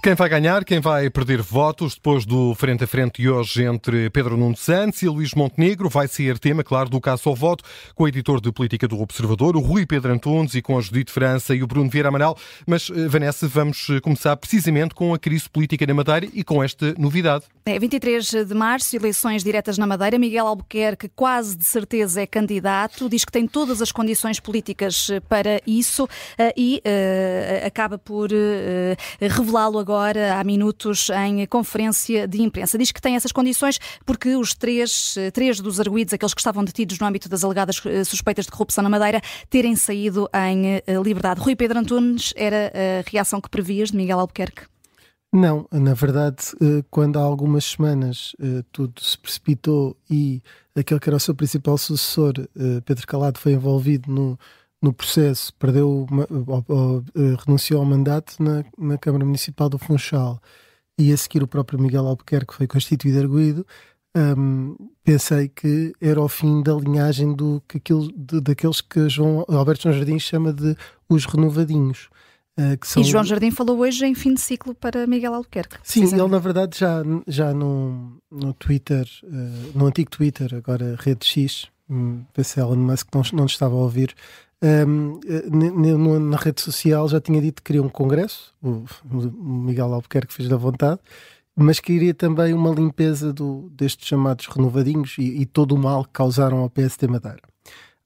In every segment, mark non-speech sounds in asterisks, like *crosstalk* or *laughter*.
Quem vai ganhar, quem vai perder votos depois do frente a frente de hoje entre Pedro Nuno Santos e Luís Montenegro vai ser tema, claro, do caso ao voto com o editor de política do Observador, o Rui Pedro Antunes e com a Judite França e o Bruno Vieira Amaral. Mas, eh, Vanessa, vamos eh, começar precisamente com a crise política na Madeira e com esta novidade. É 23 de março, eleições diretas na Madeira. Miguel Albuquerque quase de certeza é candidato, diz que tem todas as condições políticas eh, para isso e uh, acaba por uh, revelá-lo agora há minutos em conferência de imprensa. Diz que tem essas condições porque os três, três dos arguídos, aqueles que estavam detidos no âmbito das alegadas suspeitas de corrupção na Madeira, terem saído em liberdade. Rui Pedro Antunes, era a reação que previas de Miguel Albuquerque? Não, na verdade, eh, quando há algumas semanas eh, tudo se precipitou e aquele que era o seu principal sucessor, eh, Pedro Calado, foi envolvido no, no processo, perdeu, renunciou ao mandato na, na Câmara Municipal do Funchal e a seguir o próprio Miguel Albuquerque foi constituído arguído, um, pensei que era o fim da linhagem do, que aquilo, de, daqueles que João, Alberto João Jardim chama de os renovadinhos. Uh, são... E João Jardim falou hoje em fim de ciclo para Miguel Albuquerque. Sim, ele na verdade já, já no, no Twitter, uh, no antigo Twitter, agora Rede X, um, pensei Elon Musk não, não estava a ouvir, um, uh, na rede social já tinha dito que queria um congresso, o, Miguel Albuquerque fez da vontade, mas queria também uma limpeza do, destes chamados renovadinhos e, e, todo o mal que causaram ao PST Madeira.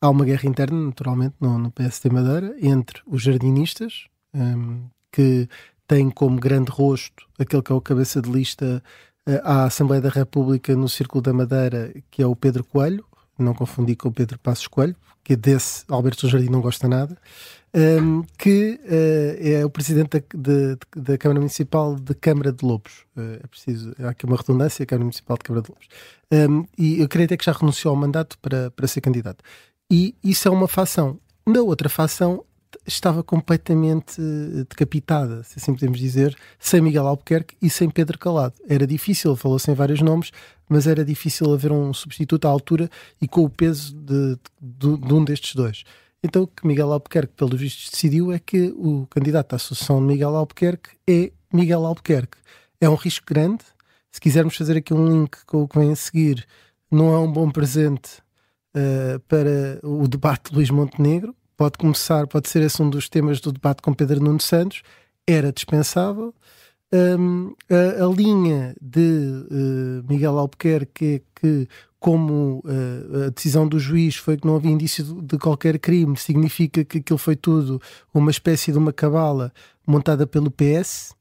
Há uma guerra interna, naturalmente, no, no PST Madeira, entre os jardinistas, um, que tem como grande rosto aquele que é o cabeça de lista uh, à Assembleia da República no Círculo da Madeira, que é o Pedro Coelho, não confundi com o Pedro Passos Coelho, que desse Alberto Jardim não gosta nada, um, que uh, é o presidente da, de, da, Câmara Municipal de Câmara de Lobos. Uh, é preciso, há aqui uma redundância, Câmara Municipal de Câmara de Lobos. Um, e eu creio até que já renunciou ao mandato para, para ser candidato. E isso é uma facção. Na outra facção estava completamente eh, decapitada, se assim podemos dizer, sem Miguel Albuquerque e sem Pedro Calado. Era difícil, falou-se em vários nomes, mas era difícil haver um substituto à altura e com o peso de, de, de um destes dois. Então o que Miguel Albuquerque, pelo visto, decidiu é que o candidato à associação de Miguel Albuquerque é Miguel Albuquerque. É um risco grande. Se quisermos fazer aqui um link com o que vem a seguir, não é um bom presente uh, para o debate de Luís Montenegro, pode começar, pode ser esse um dos temas do debate com Pedro Nuno Santos, era dispensável. Um, a, a, linha de uh, Miguel Albuquerque é que, como uh, a decisão do juiz foi que não havia indício de, qualquer crime, significa que aquilo foi tudo uma espécie de uma cabala montada pelo PS.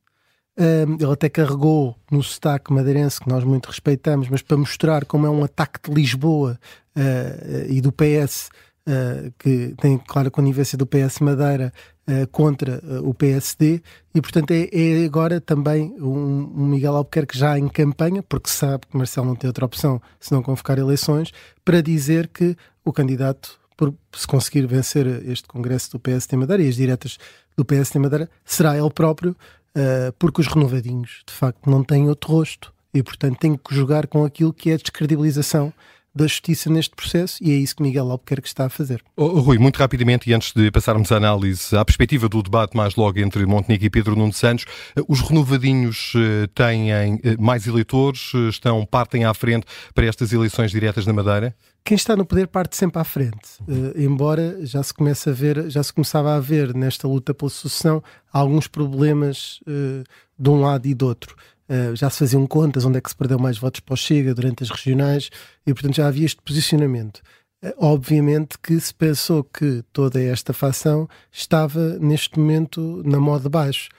Um, ele até carregou no sotaque madeirense, que nós muito respeitamos, mas para mostrar como é um ataque de Lisboa uh, e do PS uh, que tem clara conivência do PS Madeira uh, contra uh, o PSD e, portanto, é, é agora também um, um, Miguel Albuquerque já em campanha, porque sabe que Marcelo não tem outra opção se não convocar eleições, para dizer que o candidato, por, se conseguir vencer este congresso do PSD Madeira e as diretas do PSD Madeira, será ele próprio, porque os renovadinhos, de facto, não têm outro rosto. E, portanto, tem que jogar com aquilo que é a descredibilização da justiça neste processo e é isso que Miguel Albuquerque está a fazer. Oh, Rui, muito rapidamente e antes de passarmos à análise, à perspectiva do debate mais logo entre Montenegro e Pedro Nuno Santos, eh, os renovadinhos eh, têm eh, mais eleitores, estão, partem à frente para estas eleições diretas na Madeira? Quem está no poder parte sempre à frente, uh, embora já se comece a ver, já se começava a ver nesta luta pela sucessão alguns problemas uh, de um lado e do outro. Uh, já se faziam contas onde é que se perdeu mais votos para o Chega durante as regionais e, portanto, já havia este posicionamento. Uh, obviamente que se pensou que toda esta facção estava neste momento na moda baixo.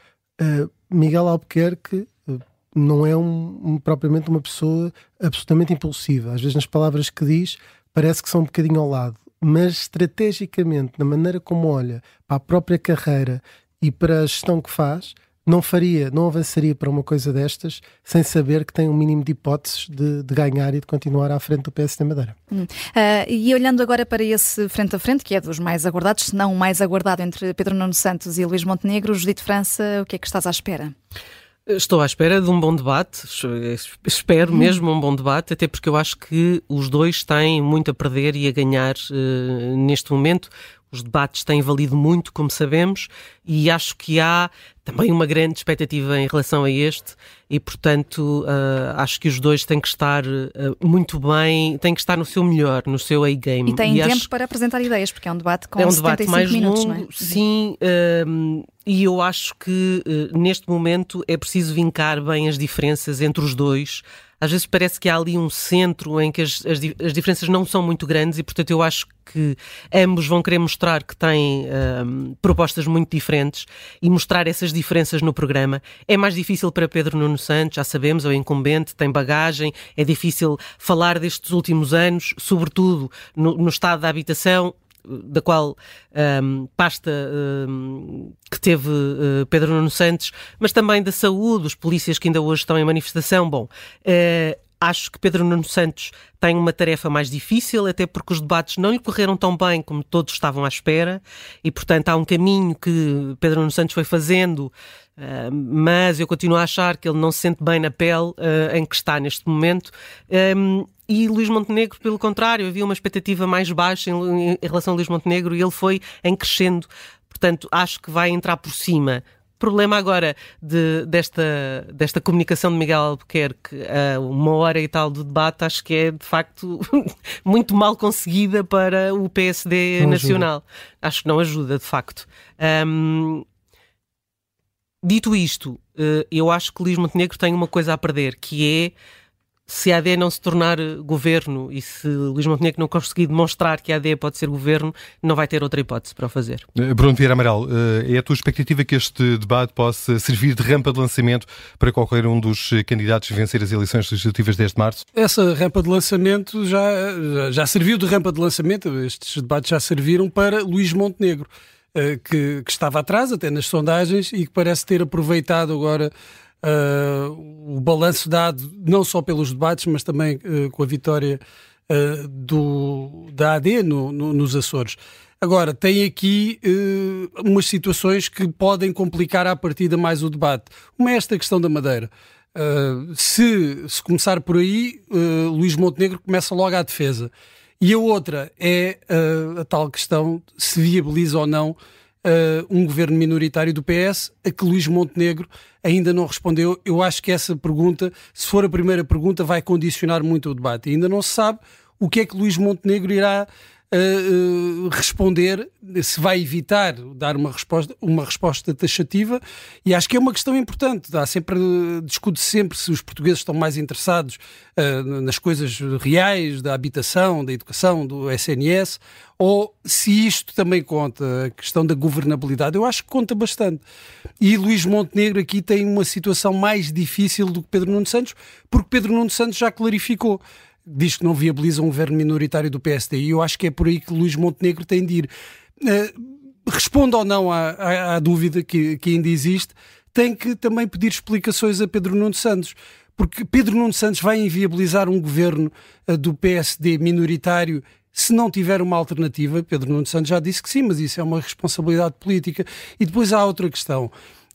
Uh, Miguel Albuquerque não é um, propriamente uma pessoa absolutamente impulsiva. Às vezes, nas palavras que diz, parece que são um bocadinho ao lado, mas estrategicamente, na maneira como olha para a própria carreira e para a gestão que faz, não faria, não avançaria para uma coisa destas sem saber que tem um mínimo de hipóteses de, de ganhar e de continuar à frente do PSD Madeira. Hum. Uh, e olhando agora para esse frente a frente, que é dos mais aguardados, se não o mais aguardado entre Pedro Nuno Santos e Luís Montenegro, Judito França, o que é que estás à espera? Estou à espera de um bom debate, espero mesmo um bom debate, até porque eu acho que os dois têm muito a perder e a ganhar uh, neste momento. Os debates têm valido muito, como sabemos, e acho que há também uma grande expectativa em relação a este, e portanto uh, acho que os dois têm que estar uh, muito bem, têm que estar no seu melhor, no seu A-game. E têm e tempo acho... para apresentar ideias, porque é um debate com é um debate mais minutos, longo, é? sim, uh, e eu acho que neste momento é preciso vincar bem as diferenças entre os dois às vezes parece que há ali um centro em que as, as, as, diferenças não são muito grandes e, portanto, eu acho que ambos vão querer mostrar que têm um, propostas muito diferentes e mostrar essas diferenças no programa. É mais difícil para Pedro Nuno Santos, já sabemos, é o incumbente, tem bagagem, é difícil falar destes últimos anos, sobretudo no, no estado da habitação da qual um, pasta um, que teve uh, Pedro Nuno Santos, mas também da saúde, os polícias que ainda hoje estão em manifestação. Bom, uh, acho que Pedro Nuno Santos tem uma tarefa mais difícil, até porque os debates não lhe correram tão bem como todos estavam à espera, e portanto há um caminho que Pedro Nuno Santos foi fazendo Uh, mas eu continuo a achar que ele não se sente bem na pele uh, em que está neste momento. Um, e Luís Montenegro, pelo contrário, havia uma expectativa mais baixa em relação a Luís Montenegro e ele foi em crescendo. Portanto, acho que vai entrar por cima problema agora de, desta, desta comunicação de Miguel Albuquerque a uma hora e tal do debate, acho que é de facto *laughs* muito mal conseguida para o PSD não nacional. Ajuda. Acho que não ajuda, de facto. Um, Dito isto, eh, eu acho que Luís Montenegro tem uma coisa a perder, que é se a AD não se tornar governo e se Luís Montenegro não conseguir demonstrar que a AD pode ser governo, não vai ter outra hipótese para o fazer. Eh, Bruno Vieira Amaral, eh, é a tua expectativa que este debate possa servir de rampa de lançamento para qualquer um dos candidatos vencer as eleições legislativas deste março? Essa rampa de lançamento já, já serviu de rampa de lançamento, estes debates já serviram para Luís Montenegro. Eh, que, que, estava atrás, até nas sondagens, e que parece ter aproveitado agora uh, o balanço dado, não só pelos debates, mas também uh, com a vitória do, da AD no, no, nos Açores. Agora, tem aqui uh, umas situações que podem complicar à partida mais o debate. Uma é esta questão da Madeira. Uh, se, se começar por aí, uh, Luís Montenegro começa logo à defesa. E a outra é uh, a tal questão se viabiliza ou não uh, um governo minoritário do PS, a que Luís Montenegro ainda não respondeu. Eu acho que essa pergunta, se for a primeira pergunta, vai condicionar muito o debate. Ainda não se sabe o que é que Luís Montenegro irá uh, responder, se vai evitar dar uma resposta, uma resposta taxativa, e acho que é uma questão importante. Há sempre, discute sempre se os portugueses estão mais interessados uh, nas coisas reais, da habitação, da educação, do SNS, ou se isto também conta, a questão da governabilidade. Eu acho que conta bastante. E Luís Montenegro aqui tem uma situação mais difícil do que Pedro Nuno Santos, porque Pedro Nuno Santos já clarificou diz que não viabiliza um governo minoritário do PSD e eu acho que é por aí que Luís Montenegro tem de ir. Uh, responda ou não à, à, à dúvida que, que ainda existe, tem que também pedir explicações a Pedro Nuno Santos porque Pedro Nuno Santos vai inviabilizar um governo uh, do PSD minoritário se não tiver uma alternativa. Pedro Nuno Santos já disse que sim, mas isso é uma responsabilidade política. E depois há outra questão,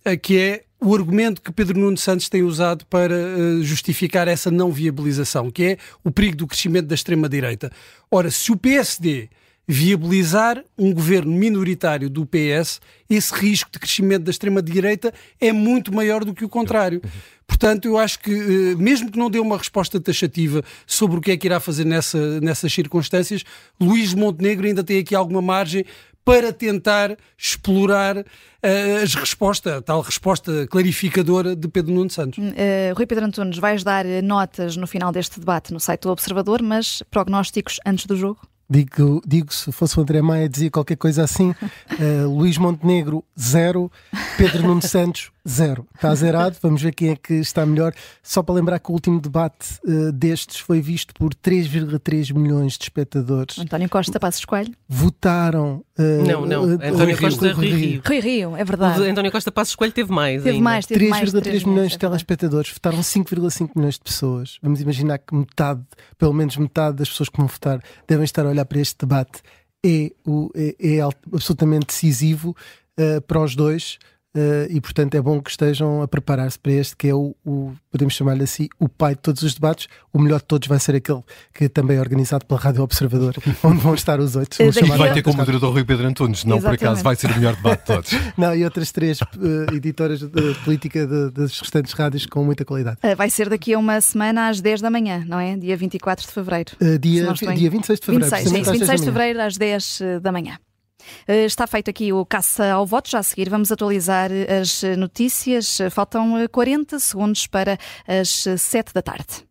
uh, que é o argumento que Pedro Nuno Santos tem usado para uh, justificar essa não viabilização, que é o perigo do crescimento da extrema-direita. Ora, se o PSD viabilizar um governo minoritário do PS, esse risco de crescimento da extrema-direita é muito maior do que o contrário. Portanto, eu acho que, eh, mesmo que não dê uma resposta taxativa sobre o que é que irá fazer nessa, nessas circunstâncias, Luís Montenegro ainda tem aqui alguma margem para tentar explorar uh, as respostas, a tal resposta clarificadora de Pedro Nuno Santos. Uh, Rui Pedro Antunes, vais dar notas no final deste debate no site do Observador, mas prognósticos antes do jogo? Digo, digo se fosse o André Maia, dizia qualquer coisa assim: uh, *laughs* Luís Montenegro, zero, Pedro Nuno Santos, zero. Está zerado, vamos ver quem é que está melhor. Só para lembrar que o último debate uh, destes foi visto por 3,3 milhões de espectadores. António Costa Passos Coelho? Votaram. Uh, não, não. António Costa Rui Rio. Rui Rio, é verdade. António Costa Passos Coelho teve mais. Teve ainda. mais, teve 3,3 milhões de é telespectadores. Votaram 5,5 milhões de pessoas. Vamos imaginar que metade, pelo menos metade das pessoas que vão votar, devem estar a olhar para este debate. É, o, é, é absolutamente decisivo uh, para os dois uh, e, portanto, é bom que estejam a preparar-se para este, que é o, o podemos chamar-lhe assim, o pai de todos os debates. O melhor de todos vai ser aquele que também é organizado pela Rádio Observador, *laughs* onde vão estar os oito. Vai ter como moderador Rui Pedro Antunes, não Exatamente. por acaso vai ser o melhor debate de todos. *laughs* não, e outras três uh, editoras de política de, das restantes rádios com muita qualidade. Uh, vai ser daqui a uma semana às 10 da manhã, não é? Dia 24 de fevereiro. Uh, dia, dia 26 de fevereiro. 26, sim, 26 de fevereiro às 10 da manhã. Eh, está feito aqui o caça ao voto. Já a seguir vamos atualizar as notícias. Faltam 40 segundos para as 7 da tarde.